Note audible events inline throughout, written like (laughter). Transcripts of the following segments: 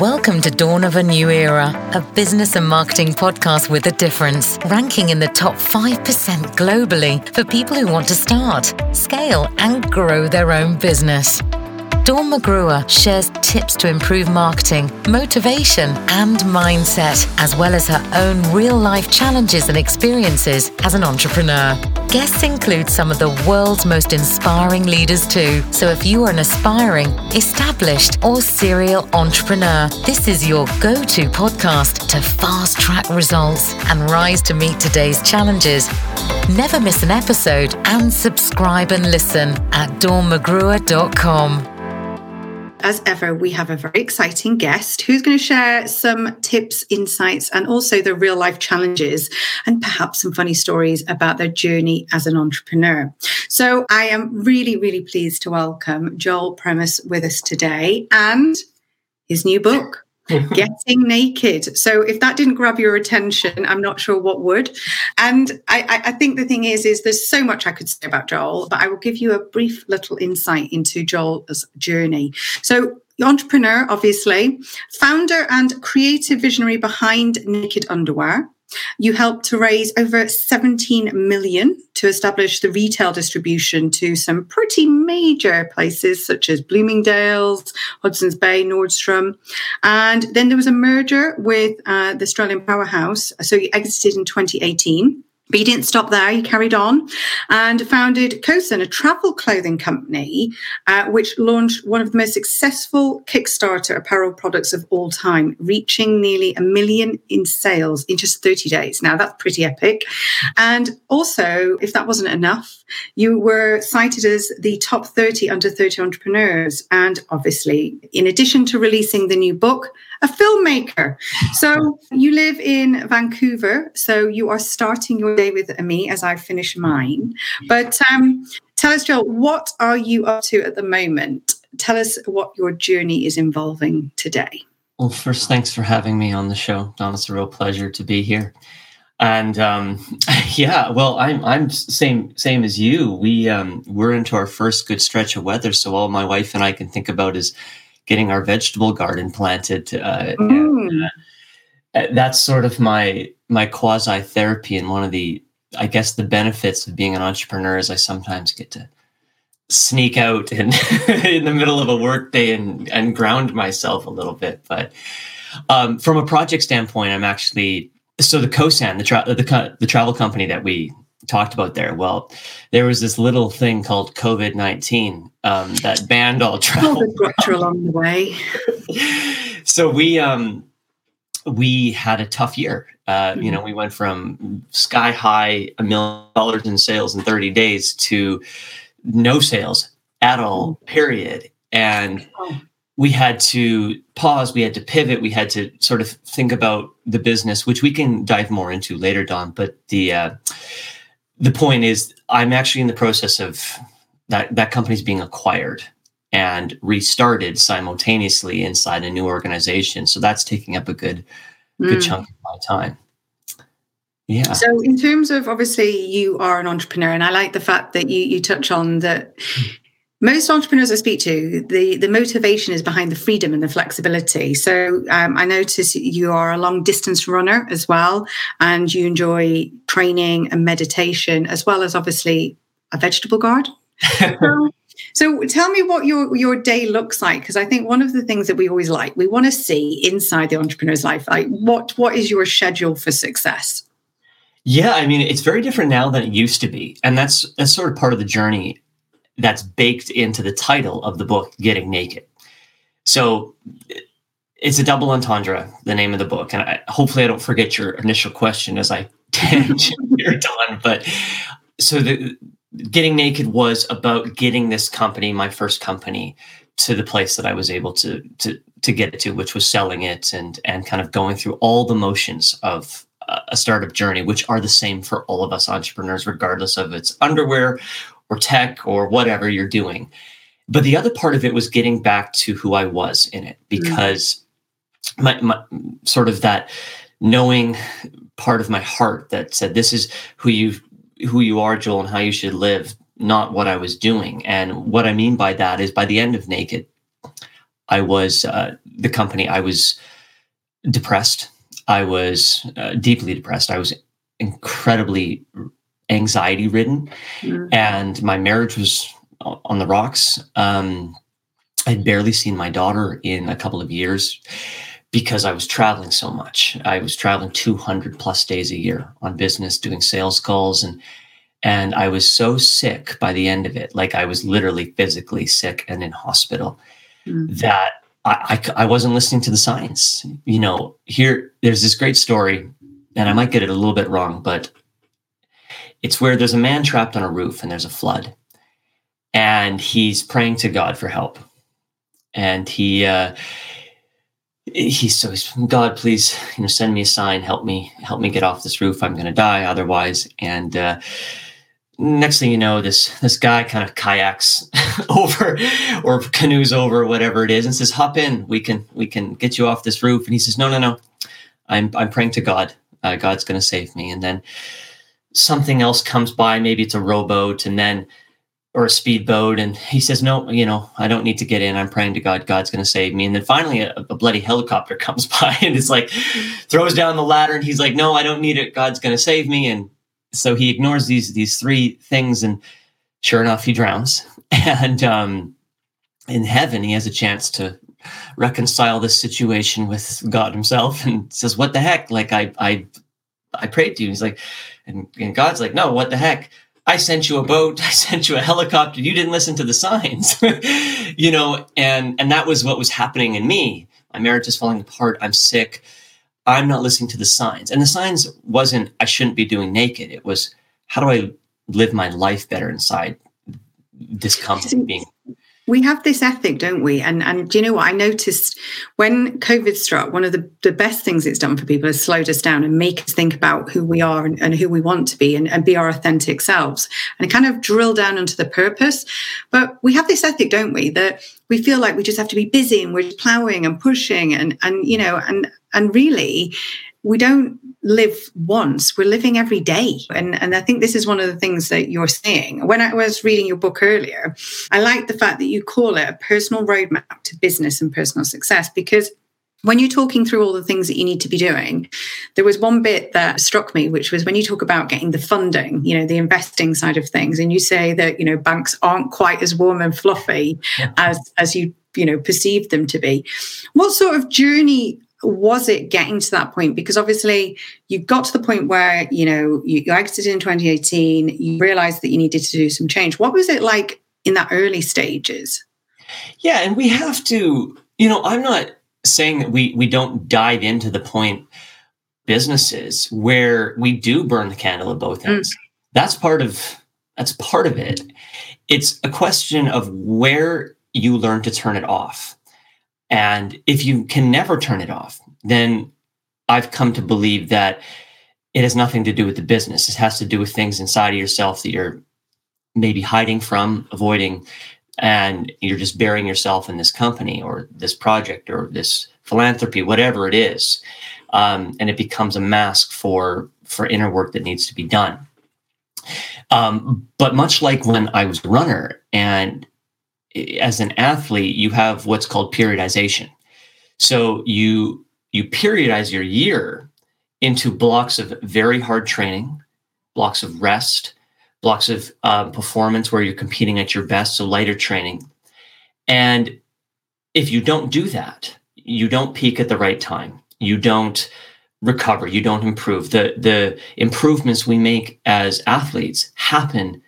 Welcome to Dawn of a New Era, a business and marketing podcast with a difference, ranking in the top 5% globally for people who want to start, scale, and grow their own business. Dawn McGruer shares tips to improve marketing, motivation, and mindset, as well as her own real life challenges and experiences as an entrepreneur. Guests include some of the world's most inspiring leaders, too. So if you are an aspiring, established, or serial entrepreneur, this is your go to podcast to fast track results and rise to meet today's challenges. Never miss an episode and subscribe and listen at dawnmcgruer.com as ever, we have a very exciting guest who's going to share some tips, insights, and also the real life challenges and perhaps some funny stories about their journey as an entrepreneur. So I am really, really pleased to welcome Joel Primus with us today and his new book. Getting naked. So if that didn't grab your attention, I'm not sure what would. And I, I, think the thing is, is there's so much I could say about Joel, but I will give you a brief little insight into Joel's journey. So entrepreneur, obviously, founder and creative visionary behind Naked Underwear. You helped to raise over 17 million to establish the retail distribution to some pretty major places such as Bloomingdale's, Hudson's Bay, Nordstrom. And then there was a merger with uh, the Australian powerhouse. So you exited in 2018. But he didn't stop there. He carried on and founded Kosan, a travel clothing company, uh, which launched one of the most successful Kickstarter apparel products of all time, reaching nearly a million in sales in just 30 days. Now, that's pretty epic. And also, if that wasn't enough, you were cited as the top 30 under 30 entrepreneurs. And obviously, in addition to releasing the new book, a filmmaker. So you live in Vancouver. So you are starting your day with me as I finish mine. But um, tell us, Joel, what are you up to at the moment? Tell us what your journey is involving today. Well, first, thanks for having me on the show, Dawn. It's a real pleasure to be here. And um, (laughs) yeah, well, I'm I'm same same as you. We um, we're into our first good stretch of weather, so all my wife and I can think about is getting our vegetable garden planted. Uh, mm. and, uh, that's sort of my my quasi therapy, and one of the I guess the benefits of being an entrepreneur is I sometimes get to sneak out in (laughs) in the middle of a workday and and ground myself a little bit. But um, from a project standpoint, I'm actually so the Kosan, the tra- the the travel company that we talked about there. Well, there was this little thing called COVID nineteen um, that banned all (laughs) travel. along the way. (laughs) so we um, we had a tough year. Uh, mm-hmm. You know, we went from sky high a million dollars in sales in thirty days to no sales at all. Mm. Period. And oh. we had to pause. We had to pivot. We had to sort of think about the business, which we can dive more into later, Dawn. But the uh, the point is, I'm actually in the process of that that company's being acquired and restarted simultaneously inside a new organization. So that's taking up a good mm. good chunk of my time. Yeah. So in terms of obviously you are an entrepreneur and I like the fact that you you touch on that most entrepreneurs I speak to, the, the motivation is behind the freedom and the flexibility. So um, I notice you are a long distance runner as well, and you enjoy training and meditation, as well as obviously a vegetable garden. so, (laughs) so tell me what your your day looks like, because I think one of the things that we always like, we want to see inside the entrepreneur's life, like what what is your schedule for success? Yeah, I mean, it's very different now than it used to be, and that's that's sort of part of the journey that's baked into the title of the book, Getting Naked. So it's a double entendre, the name of the book. And I, hopefully I don't forget your initial question as I (laughs) here, done. But so the Getting Naked was about getting this company, my first company, to the place that I was able to to to get it to, which was selling it and and kind of going through all the motions of a startup journey, which are the same for all of us entrepreneurs, regardless of it's underwear or tech or whatever you're doing. But the other part of it was getting back to who I was in it mm-hmm. because mm-hmm. my, my sort of that knowing part of my heart that said this is who you who you are Joel and how you should live not what I was doing and what I mean by that is by the end of naked I was uh, the company. I was depressed. I was uh, deeply depressed. I was incredibly anxiety ridden, mm-hmm. and my marriage was on the rocks. Um, I'd barely seen my daughter in a couple of years because I was traveling so much. I was traveling 200 plus days a year on business, doing sales calls, and and I was so sick by the end of it, like I was literally physically sick and in hospital, mm-hmm. that I, I, I wasn't listening to the science. You know, here there's this great story, and I might get it a little bit wrong, but it's where there's a man trapped on a roof and there's a flood, and he's praying to God for help, and he. Uh, he's so he's, God, please, you know, send me a sign, help me, help me get off this roof. I'm going to die otherwise. And uh, next thing you know, this this guy kind of kayaks (laughs) over or canoes over, whatever it is, and says, "Hop in. We can we can get you off this roof." And he says, "No, no, no. I'm I'm praying to God. Uh, God's going to save me." And then something else comes by. Maybe it's a rowboat, and then or a speedboat, and he says, "No, you know, I don't need to get in. I'm praying to God. God's going to save me." And then finally, a, a bloody helicopter (laughs) comes by, and it's like throws down the ladder, and he's like, "No, I don't need it. God's going to save me." And so he ignores these these three things, and sure enough, he drowns. (laughs) And um, in heaven, he has a chance to reconcile this situation with God Himself, and says, "What the heck? Like I I I prayed to you." He's like, and, and God's like, "No, what the heck?" I sent you a boat, (laughs) I sent you a helicopter, you didn't listen to the signs. (laughs) you know, and and that was what was happening in me. My marriage is falling apart, I'm sick. I'm not listening to the signs. And the signs wasn't I shouldn't be doing naked. It was how do I live my life better inside discomfort (laughs) being we have this ethic, don't we? And and do you know what I noticed when COVID struck? One of the, the best things it's done for people is slowed us down and make us think about who we are and, and who we want to be and, and be our authentic selves and kind of drill down into the purpose. But we have this ethic, don't we, that we feel like we just have to be busy and we're plowing and pushing and and you know and and really we don't live once. We're living every day. And and i think this is one of the things that you're saying. When i was reading your book earlier i like the fact that you call it a personal roadmap to business and personal success because when you're talking through all the things that you need to be doing, there was one bit that struck me, which was when you talk about getting the funding, you know, the investing side of things, and you say that, you know, banks aren't quite as warm and fluffy as as you, you know, perceive them to be. What sort of journey was it getting to that point? Because obviously you got to the point where, you know, you, you exited in 2018, you realized that you needed to do some change. What was it like in that early stages? Yeah, and we have to, you know, I'm not saying that we we don't dive into the point businesses where we do burn the candle at both ends. Mm. That's part of that's part of it. It's a question of where you learn to turn it off. And if you can never turn it off, then I've come to believe that it has nothing to do with the business. It has to do with things inside of yourself that you're maybe hiding from, avoiding, and you're just burying yourself in this company or this project or this philanthropy, whatever it is. Um, and it becomes a mask for for inner work that needs to be done. Um, but much like when I was a runner and as an athlete, you have what's called periodization. So you you periodize your year into blocks of very hard training, blocks of rest, blocks of uh, performance where you're competing at your best, so lighter training. And if you don't do that, you don't peak at the right time. You don't recover. You don't improve. The the improvements we make as athletes happen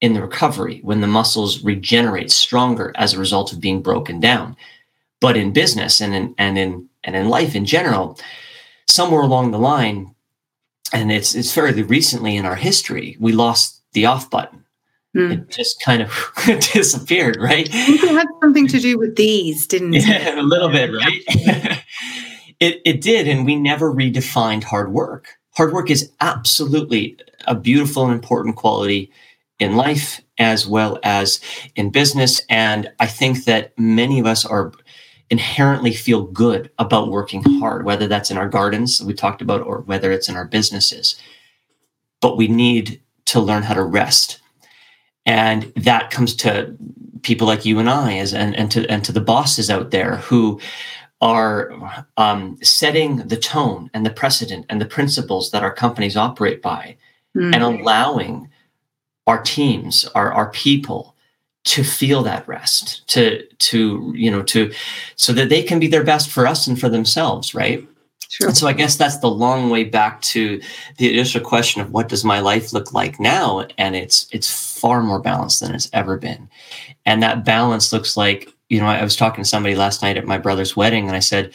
in the recovery when the muscles regenerate stronger as a result of being broken down. But in business and in and in and in life in general, somewhere along the line, and it's it's fairly recently in our history, we lost the off button. Mm. It just kind of (laughs) disappeared, right? it had something to do with these, didn't it? Yeah, a little bit, right? (laughs) it it did, and we never redefined hard work. Hard work is absolutely a beautiful and important quality in life as well as in business. And I think that many of us are inherently feel good about working hard, whether that's in our gardens we talked about or whether it's in our businesses. But we need to learn how to rest. and that comes to people like you and I, as and, and to and to the bosses out there who are um, setting the tone and the precedent and the principles that our companies operate by, mm-hmm. and allowing our teams, our our people, to feel that rest, to to you know to so that they can be their best for us and for themselves, right? Sure. And so I guess that's the long way back to the initial question of what does my life look like now? And it's it's far more balanced than it's ever been. And that balance looks like, you know, I, I was talking to somebody last night at my brother's wedding and I said,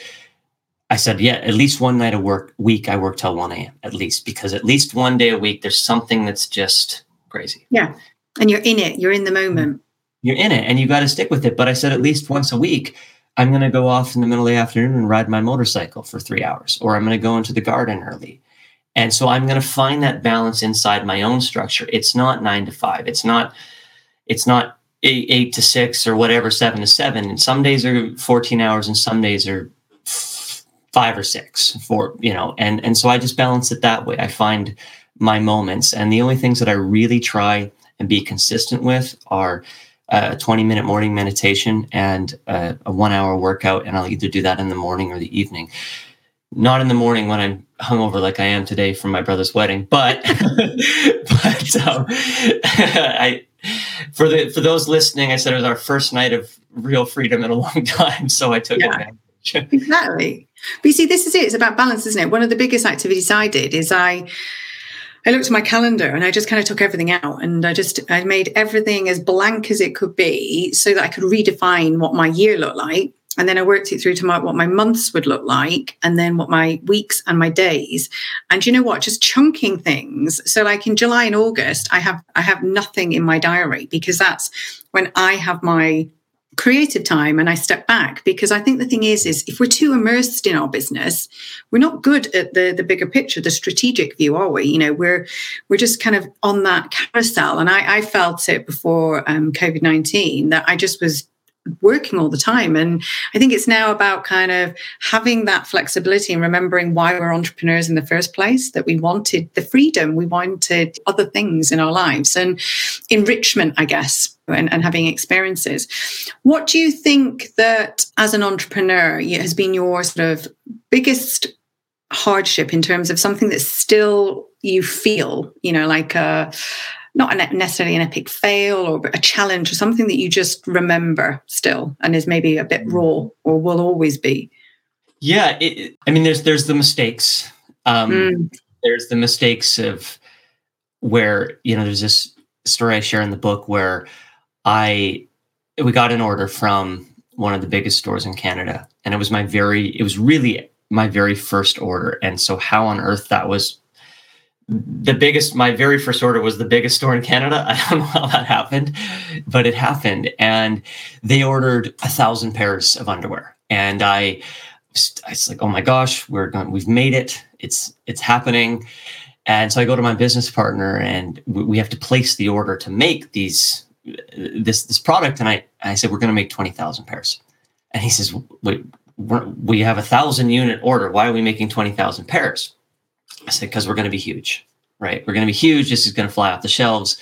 I said, yeah, at least one night a work week I work till 1 a.m. at least, because at least one day a week there's something that's just crazy. Yeah. And you're in it, you're in the moment. You're in it and you got to stick with it. But I said at least once a week, I'm going to go off in the middle of the afternoon and ride my motorcycle for three hours, or I'm going to go into the garden early. And so I'm going to find that balance inside my own structure. It's not nine to five. It's not, it's not eight, eight to six or whatever, seven to seven. And some days are 14 hours and some days are five or six for, you know, and, and so I just balance it that way. I find my moments and the only things that I really try and be consistent with are a 20 minute morning meditation and a, a, one hour workout. And I'll either do that in the morning or the evening. Not in the morning when I'm hungover like I am today from my brother's wedding, but (laughs) but um, (laughs) I for the for those listening, I said it was our first night of real freedom in a long (laughs) time, so I took yeah, advantage. exactly. But you see, this is it. It's about balance, isn't it? One of the biggest activities I did is I I looked at my calendar and I just kind of took everything out and I just I made everything as blank as it could be so that I could redefine what my year looked like. And then I worked it through to my, what my months would look like, and then what my weeks and my days. And you know what? Just chunking things. So, like in July and August, I have I have nothing in my diary because that's when I have my creative time and I step back because I think the thing is is if we're too immersed in our business, we're not good at the the bigger picture, the strategic view, are we? You know, we're we're just kind of on that carousel. And I, I felt it before um, COVID nineteen that I just was working all the time. And I think it's now about kind of having that flexibility and remembering why we're entrepreneurs in the first place, that we wanted the freedom, we wanted other things in our lives and enrichment, I guess, and, and having experiences. What do you think that as an entrepreneur has been your sort of biggest hardship in terms of something that still you feel, you know, like a not necessarily an epic fail or a challenge or something that you just remember still and is maybe a bit raw or will always be. Yeah it, i mean there's there's the mistakes. Um, mm. there's the mistakes of where you know there's this story i share in the book where i we got an order from one of the biggest stores in canada and it was my very it was really my very first order. And so how on earth that was the biggest my very first order was the biggest store in canada. (laughs) I don't know how that happened but it happened. And they ordered a thousand pairs of underwear. And i i was like oh my gosh we're going we've made it. It's it's happening. And so i go to my business partner and we have to place the order to make these this this product. And i i said we're going to make 20000 pairs. And he says wait we have a thousand unit order. Why are we making 20000 pairs I said, because we're going to be huge, right? We're going to be huge. This is going to fly off the shelves.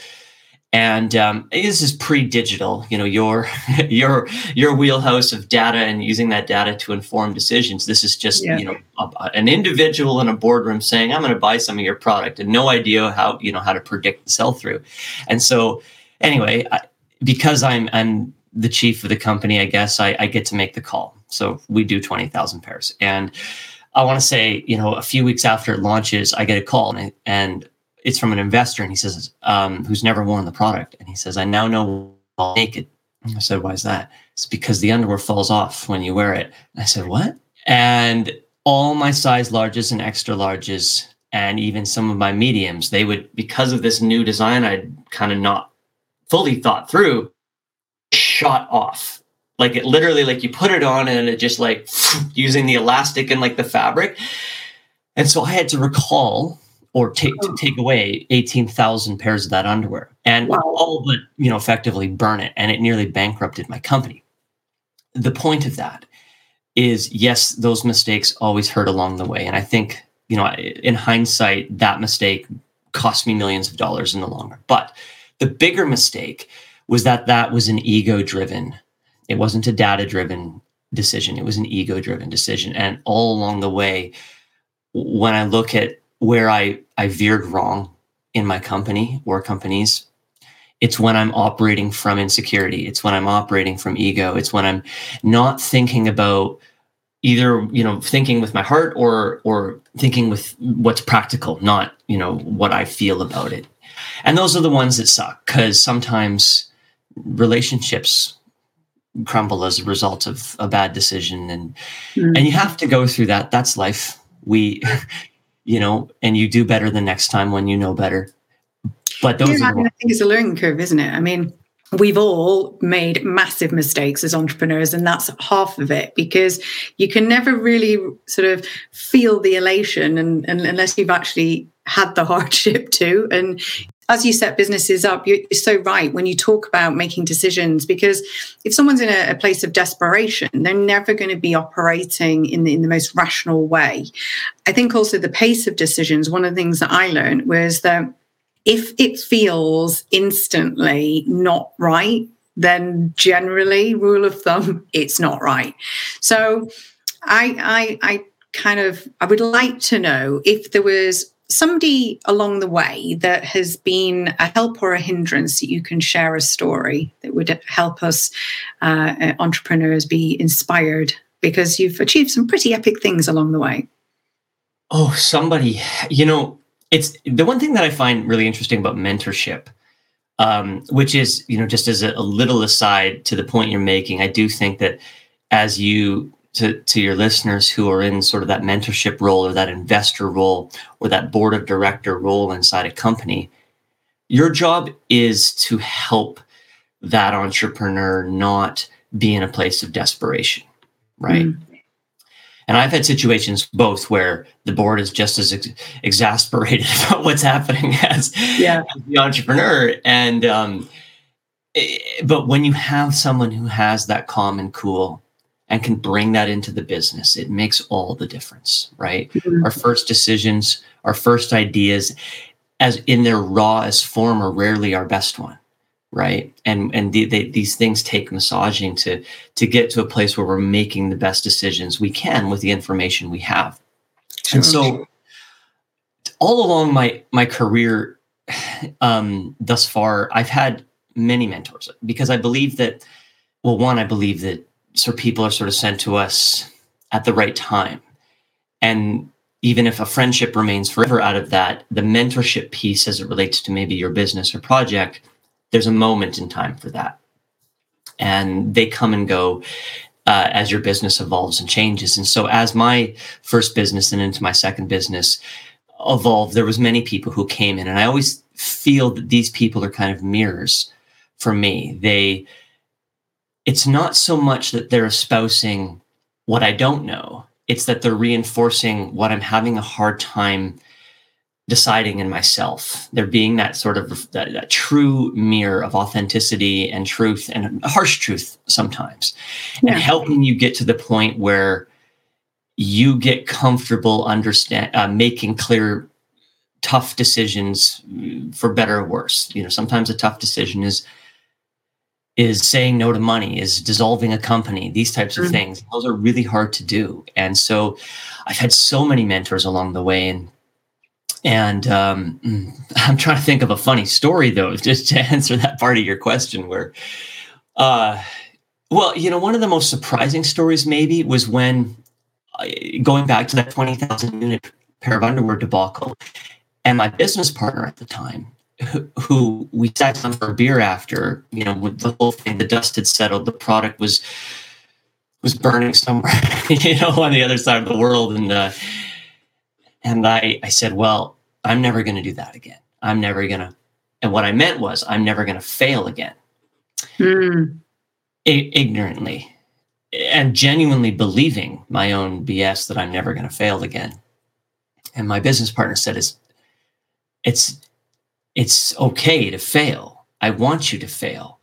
And um, this is pre-digital, you know, your (laughs) your your wheelhouse of data and using that data to inform decisions. This is just yeah. you know a, an individual in a boardroom saying, "I'm going to buy some of your product," and no idea how you know how to predict the sell through. And so, anyway, I, because I'm I'm the chief of the company, I guess I, I get to make the call. So we do twenty thousand pairs, and I want to say, you know, a few weeks after it launches, I get a call and, and it's from an investor and he says, um, who's never worn the product. And he says, I now know I'll naked. I said, why is that? It's because the underwear falls off when you wear it. And I said, what? And all my size larges and extra larges and even some of my mediums, they would, because of this new design, I'd kind of not fully thought through, shot off like it literally, like you put it on and it just like (sniffs) using the elastic and like the fabric. And so I had to recall or take to oh. take away 18,000 pairs of that underwear and wow. all but, you know, effectively burn it. And it nearly bankrupted my company. The point of that is yes, those mistakes always hurt along the way. And I think, you know, in hindsight, that mistake cost me millions of dollars in the long run. But the bigger mistake was that that was an ego driven it wasn't a data driven decision. It was an ego driven decision. And all along the way when i look at where i i veered wrong in my company or companies it's when i'm operating from insecurity. It's when i'm operating from ego. It's when i'm not thinking about either you know thinking with my heart or or thinking with what's practical not you know what i feel about it. And those are the ones that suck because sometimes relationships crumble as a result of a bad decision. And mm. and you have to go through that. That's life. We (laughs) you know and you do better the next time when you know better. But those yeah, I, mean, I think it's a learning curve isn't it? I mean we've all made massive mistakes as entrepreneurs and that's half of it because you can never really sort of feel the elation and, and unless you've actually had the (laughs) hardship too and as you set businesses up, you're, so right when you talk about making decisions, because if someone's in a, a place of desperation, they're never going to be operating in the, in the most rational way. I think also the pace of decisions, one of the things that I learned was that if it feels instantly not right, then generally, rule of thumb, (laughs) it's not right. So I, I, I kind of, I would like to know if there was somebody along the way that has been a help or a hindrance that you can share a story that would help us uh, uh, entrepreneurs be inspired because you've achieved some pretty epic things along the way. Oh somebody you know it's the one thing that i find really interesting about mentorship um, which is you know just as a, a little aside to the point you're making i do think that as you to, to your listeners who are in sort of that mentorship role or that investor role or that board of director role inside a company, your job is to help that entrepreneur not be in a place of desperation, right? Mm. And I've had situations both where the board is just as ex- exasperated (laughs) about what's happening as, yeah. as the entrepreneur. And, um, it, eh, but when you have someone who has that calm and cool and can bring that into the business, it makes all the difference, right? Mm-hmm. Our first decisions, our first ideas, as in their rawest form, are rarely our best one, right? And and the, they, these things take massaging to to get to a place where we're making the best decisions we can with the information we have. Sure. And so, all along my my career, um, thus far, I've had many mentors because I believe that. Well, one, I believe that so people are sort of sent to us at the right time. And even if a friendship remains forever out of that, the mentorship piece as it relates to maybe your business or project, there's a moment in time for that. And they come and go uh, as your business evolves and changes. And so as my first business and into my second business evolved, there was many people who came in and I always feel that these people are kind of mirrors for me. They it's not so much that they're espousing what I don't know, it's that they're reinforcing what I'm having a hard time deciding in myself. They're being that sort of that, that, true mirror of authenticity and truth and harsh truth sometimes, yeah. and helping you get to the point where you get comfortable understand uh, making clear tough decisions for better or worse you know sometimes a tough decision is is saying no to money, is dissolving a company, these types of mm-hmm. things. Those are really hard to do. And so I've had so many mentors along the way. And and um, (laughs) I'm trying to think of a funny story though, (laughs) just to answer that part of your question. Where, uh, well, you know, one of the most surprising stories maybe was when uh, going back to that twenty thousand unit pair of underwear debacle, and my business partner at the time (laughs) who we sat down for a beer after, you know, with the whole thing, the dust had settled, the product was was burning somewhere, (laughs) you know, on the other side of the world, and uh, and I I said, well, I'm never going to do that again. I'm never going to, and what I meant was, I'm never going to fail again, mm. I- ignorantly, and genuinely believing my own BS that I'm never going to fail again. And my business partner said, "Is it's it's okay to fail. I want you to fail.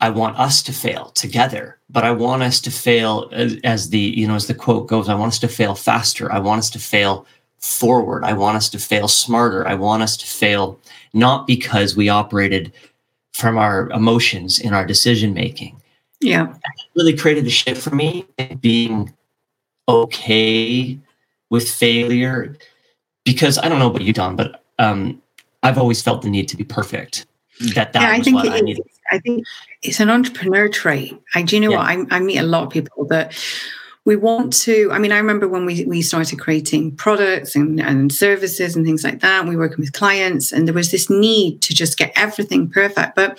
I want us to fail together, but I want us to fail as, as, the, you know, as the quote goes, I want us to fail faster. I want us to fail forward. I want us to fail smarter. I want us to fail not because we operated from our emotions in our decision making. Yeah. It really created a shift for me being okay with failure because I don't know about you, Dawn, but um, I've always felt the need to be perfect. That that yeah, I think I, needed. I think it's an entrepreneur trait. I do you know yeah. what I, I meet a lot of people that we want to i mean i remember when we, we started creating products and, and services and things like that we were working with clients and there was this need to just get everything perfect but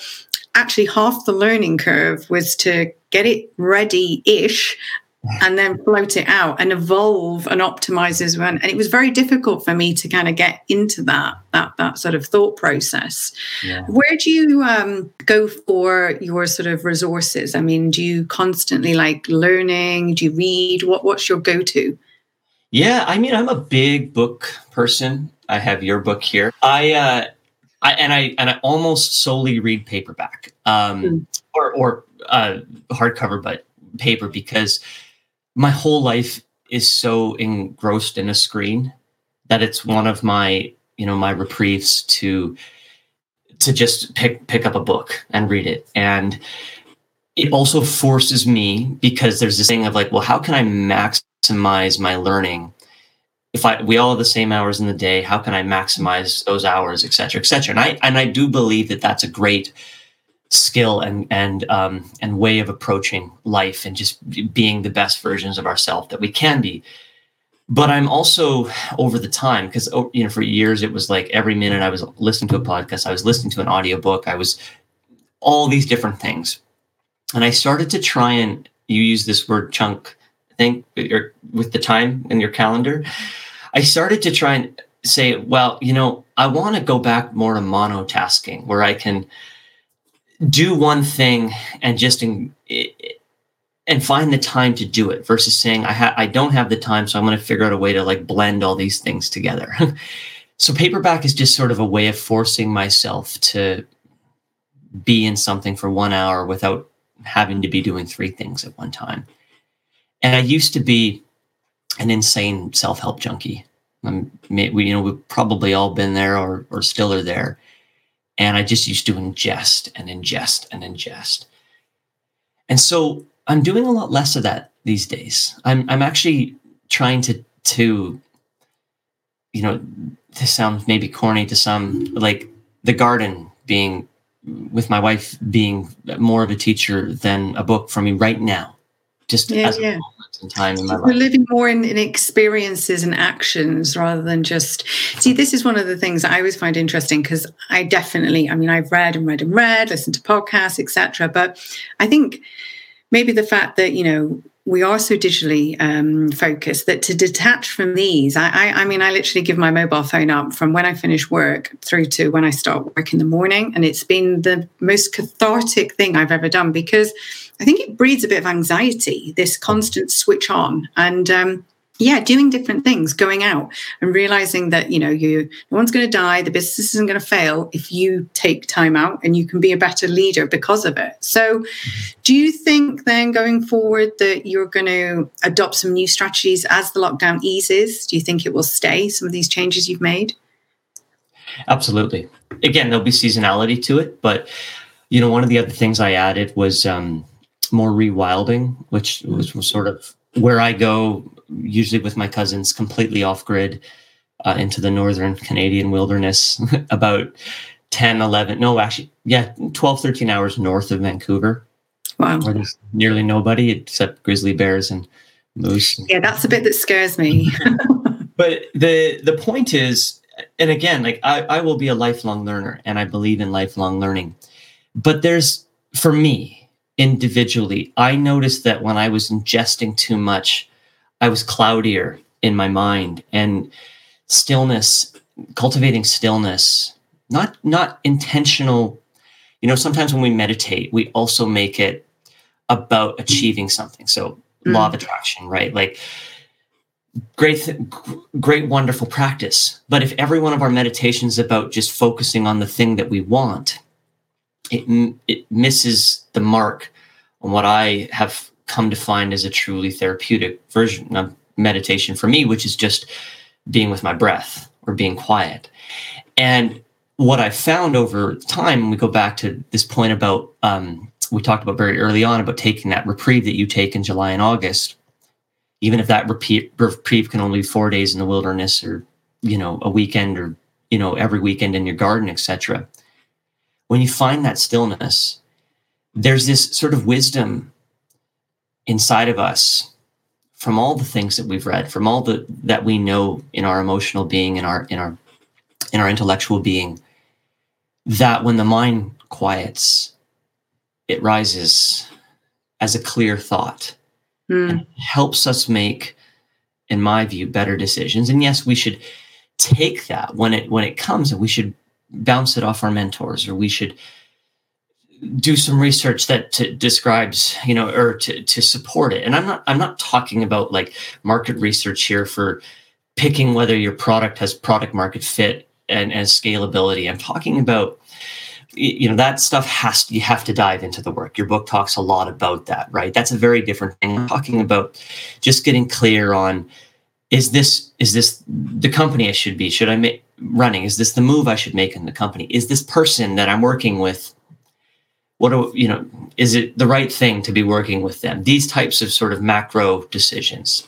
actually half the learning curve was to get it ready-ish and then float it out and evolve and optimize as well. And it was very difficult for me to kind of get into that that that sort of thought process. Yeah. Where do you um, go for your sort of resources? I mean, do you constantly like learning? Do you read? What what's your go to? Yeah, I mean, I'm a big book person. I have your book here. I uh, I, and I and I almost solely read paperback um, mm. or or uh, hardcover, but paper because my whole life is so engrossed in a screen that it's one of my you know my reprieves to to just pick pick up a book and read it. And it also forces me because there's this thing of like well how can i maximize my learning? If i we all have the same hours in the day how can i maximize those hours et cetera et cetera? And i and i do believe that that's a great skill and and um, and way of approaching life and just being the best versions of ourselves that we can be. But i'm also over the time because oh, you know for years it was like every minute i was listening to a podcast i was listening to an audiobook i was all these different things. And i started to try and you use this word chunk i think with the time in your calendar. I started to try and say well you know i want to go back more to monotasking where i can do one thing and just in, and find the time to do it versus saying I ha- I don't have the time so I'm going to figure out a way to like blend all these things together. (laughs) so paperback is just sort of a way of forcing myself to be in something for 1 hour without having to be doing three things at one time. And I used to be an insane self-help junkie. Um, we, you know, we've probably all been there or, or still are there. And I just used to ingest and ingest and ingest. And so I'm doing a lot less of that these days. I'm I'm actually trying to to you know, this sounds maybe corny to some, like the garden being with my wife being more of a teacher than a book for me right now. Just yeah, as yeah time in my life. We're living more in, in, experiences and actions rather than just see. This is one of the things I always find interesting because I definitely, I mean, I've read and read and read, listened to podcasts, etc. But I think maybe the fact that you know we are so digitally um, focused that to detach from these, I, I, I, mean, I literally give my mobile phone up from when I finish work through to when I start work in the morning. And it's been the most cathartic thing I've ever done because I think it breeds a bit of anxiety, this constant switch on. And um, yeah, doing different things, going out and realizing that, you know, you no one's going to die, the business isn't going to fail if you take time out and you can be a better leader because of it. So, do you think then going forward that you're going to adopt some new strategies as the lockdown eases? Do you think it will stay, some of these changes you've made? Absolutely. Again, there'll be seasonality to it, but you know, one of the other things I added was um, more rewilding, which was, was sort of where I go usually with my cousins completely off grid uh, into the northern Canadian wilderness, (laughs) about 10, 11, no, actually, yeah, 12, 13 hours north of Vancouver. Wow. Where there's nearly nobody except grizzly bears and moose. Yeah, that's a bit that scares me. (laughs) but the the point is, and again, like I, I will be a lifelong learner and I believe in lifelong learning. But there's for me, individually, I noticed that when I was ingesting too much, I was cloudier in my mind and stillness, cultivating stillness, not not intentional. You know, sometimes when we meditate, we also make it about achieving something. So mm. law of attraction, right? Like great th- great wonderful practice but if every one of our meditations is about just focusing on the thing that we want it, it misses the mark on what I have come to find as a truly therapeutic version of meditation for me, which is just being with my breath or being quiet. And what I found over time, we go back to this point about um, we talked about very early on about taking that reprieve that you take in July and August, even if that reprieve can only be four days in the wilderness or you know a weekend or you know every weekend in your garden, etc. When you find that stillness, there's this sort of wisdom inside of us from all the things that we've read, from all the that we know in our emotional being, in our in our in our intellectual being that when the mind quiets, it rises as a clear thought mm. and helps us make, in my view, better decisions. And yes, we should take that when it when it comes, and we should bounce it off our mentors, or we should do some research that to, describes you know or to, to support it. And i'm not i'm not talking about like market research here for picking whether your product has product market fit and, and scalability. I'm talking about you know that stuff has to, you have to dive into the work. Your book talks a lot about that right? That's a very different thing. I'm talking about just getting clear on is this is this the company i should be? Should i make running? Is this the move i should make in the company? Is this person that i'm working with what do you know is it the right thing to be working with them these types of sort of macro decisions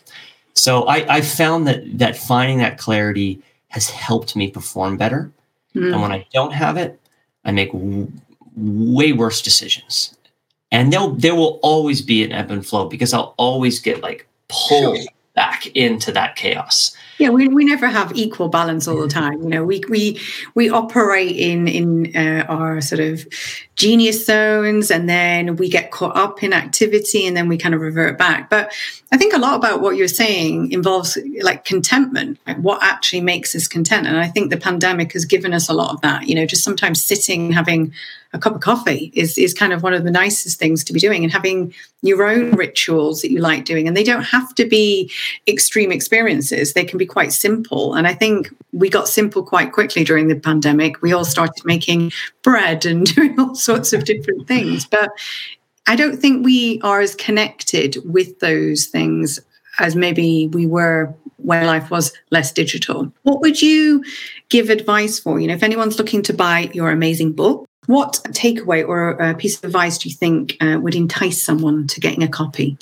so i i found that that finding that clarity has helped me perform better mm. and when i don't have it I make w- way worse decisions. And there there will always be an ebb and flow because I'll always get like pulled sure. back into that chaos yeah we, we never have equal balance all the time you know we we we operate in in uh, our sort of genius zones and then we get caught up in activity and then we kind of revert back. But i think a lot about what you're saying involves like contentment like what actually makes us content. And i think the pandemic has given us a lot of that. You know just sometimes sitting having a cup of coffee is is kind of one of the nicest things to be doing and having your own rituals that you like doing. And they don't have to be extreme experiences. They can be quite simple. And i think we got simple quite quickly during the pandemic. We all started making bread and (laughs) doing all sorts of different things but i don't think we are as connected with those things as maybe we were when life was less digital. What would you give advice for? You know, if anyone's looking to buy your amazing book, what takeaway or a piece of advice do you think uh, would entice someone to getting a copy?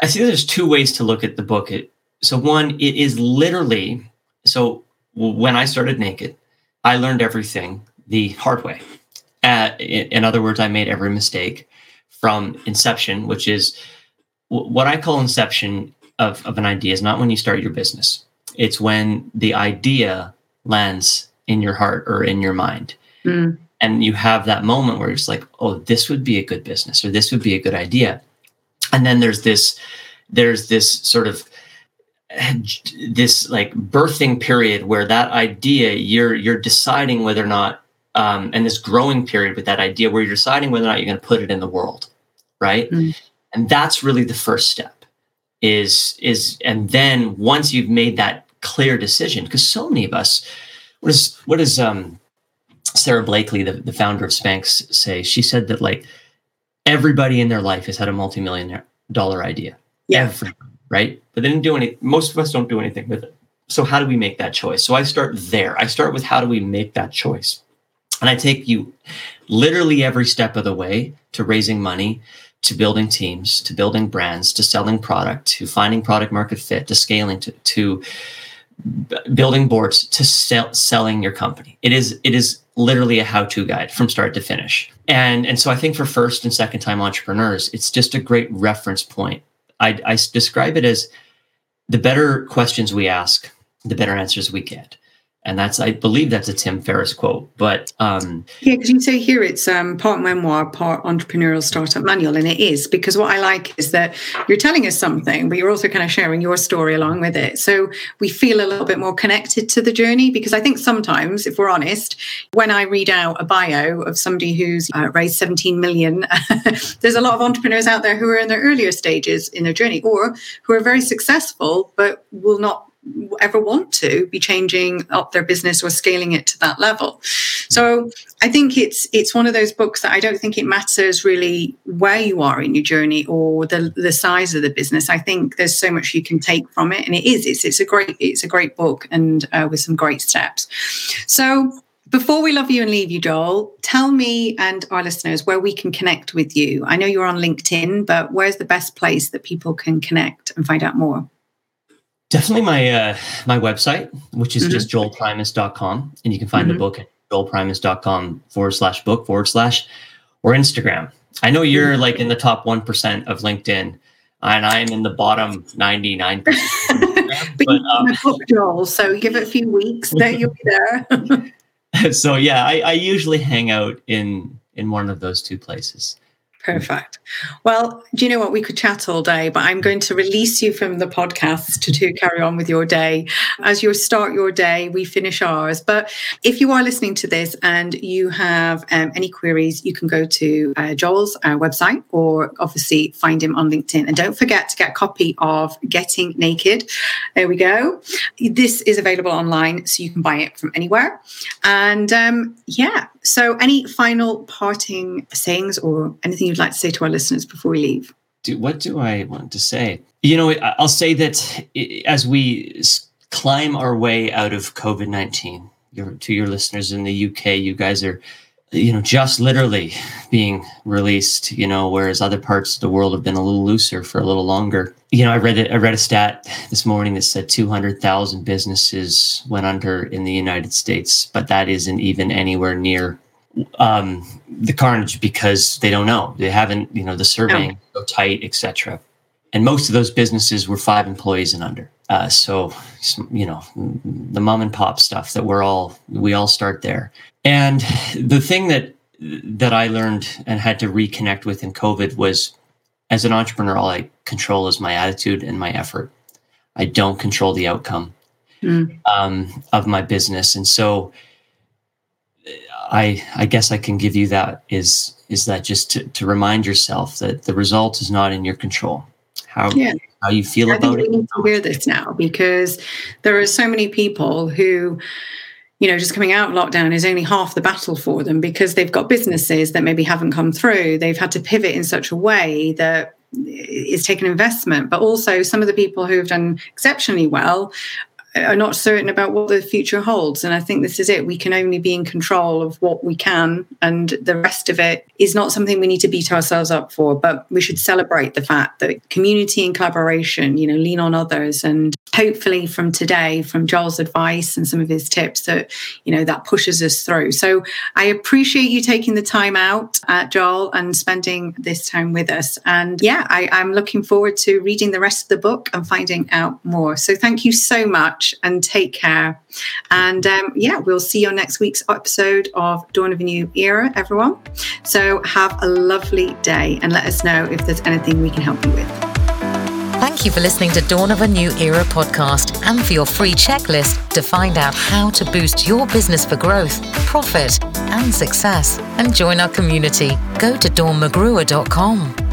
I think there's two ways to look at the book. It, so one, it is literally so when I started naked, I learned everything the hard way. In, in other words, I made every mistake from inception, which is what I call inception of, of an idea is not when you start your business. It's when the idea lands in your heart or in your mind. Mm and you have that moment where it's like oh this would be a good business or this would be a good idea and then there's this there's this sort of this like birthing period where that idea you're you're deciding whether or not um, and this growing period with that idea where you're deciding whether or not you're going to put it in the world right mm. and that's really the first step is is and then once you've made that clear decision because so many of us what is what is um Sara Blakely, the, the founder of Spanx, say she said that like everybody in their life has had a multi-million dollar idea. Yeah. Every, right. But they didn't do any, most of us don't do anything with it. So how do we make that choice? So I start there. I start with how do we make that choice? And I take you literally every step of the way to raising money, to building teams, to building brands, to selling product, to finding product market fit, to scaling, to, to building boards, to sell, selling your company. It is, it is literally a how-to guide from start to finish. And and so I think for first and second time entrepreneurs, it's just a great reference point. I, I describe it as the better questions we ask, the better answers we get and that's I believe that's a Tim Ferriss quote. But um, yeah, because you say here it's um, part memoir, part entrepreneurial startup manual, and it is because what I like is that you're telling us something, but you're also kind of sharing your story along with it. So we feel a little bit more connected to the journey. Because I think sometimes, if we're honest, when I read out a bio of somebody who's uh, raised 17 million, (laughs) there's a lot of entrepreneurs out there who are in their earlier stages in their journey, or who are very successful but will not ever want to be changing up their business or scaling it to that level. So I think it's it's one of those books that I don't think it matters really where you are in your journey or the the size of the business. I think there's so much you can take from it, and it is it's it's a great it's a great book and uh, with some great steps. So before we love you and leave you, Joel, tell me and our listeners where we can connect with you. I know you're on LinkedIn, but where's the best place that people can connect and find out more? Definitely my uh, my website, which is mm-hmm. just joelprimus.com. And you can find mm-hmm. the book at joelprimus.com forward slash book forward slash or Instagram. I know you're mm-hmm. like in the top 1% of LinkedIn and I'm in the bottom 99%. (laughs) but, but um, book, Joel, so give it a few weeks, then you'll be there. (laughs) so yeah, I, I usually hang out in in one of those two places. Perfect. Well, do you know what? We could chat all day, but I'm going to release you from the podcast to, to carry on with your day. As you start your day, we finish ours. But if you are listening to this and you have um, any queries, you can go to uh, Joel's uh, website or obviously find him on LinkedIn. And don't forget to get a copy of Getting Naked. There we go. This is available online, so you can buy it from anywhere. And um, yeah, so, any final parting sayings or anything you'd like to say to our listeners before we leave? Do, what do I want to say? You know, I'll say that as we climb our way out of COVID 19, to your listeners in the UK, you guys are you know just literally being released you know whereas other parts of the world have been a little looser for a little longer. You know i read it i read a stat this morning that said 200,000 businesses went under in the united states but that isn't even anywhere near um, the carnage because they don't know. They haven't you know the surveying no. so tight etc and most of those businesses were five employees and under uh, so you know the mom and pop stuff that we're all we all start there and the thing that that I learned and had to reconnect with in COVID was as an entrepreneur, all I control is my attitude and my effort. I don't control the outcome mm. um, of my business. And so I I guess I can give you that is is that just to, to remind yourself that the result is not in your control. How yeah. how you feel I about it. We need to hear this now because there are so many people who you know, just coming out of lockdown is only half the battle for them because they've got businesses that maybe haven't come through. They've had to pivot in such a way that eh, it's taken investment, but also some of the people who have done exceptionally well are not certain about what the future holds. And I think this is it. We can only be in control of what we can, and the rest of it is not something we need to beat ourselves up for. But we should celebrate the fact that community and collaboration, you know, lean on others. And hopefully, from today, from Joel's advice and some of his tips, that, you know, that pushes us through. So I appreciate you taking the time out, uh, Joel, and spending this time with us. And yeah, I, I'm looking forward to reading the rest of the book and finding out more. So thank you so much and take care. And um, yeah, we'll see you on next week's episode of Dawn of a New Era, everyone. So have a lovely day and let us know if there's anything we can help you with. Thank you for listening to Dawn of a New Era podcast and for your free checklist to find out how to boost your business for growth, profit, and success. And join our community. Go to dawnmcgruer.com.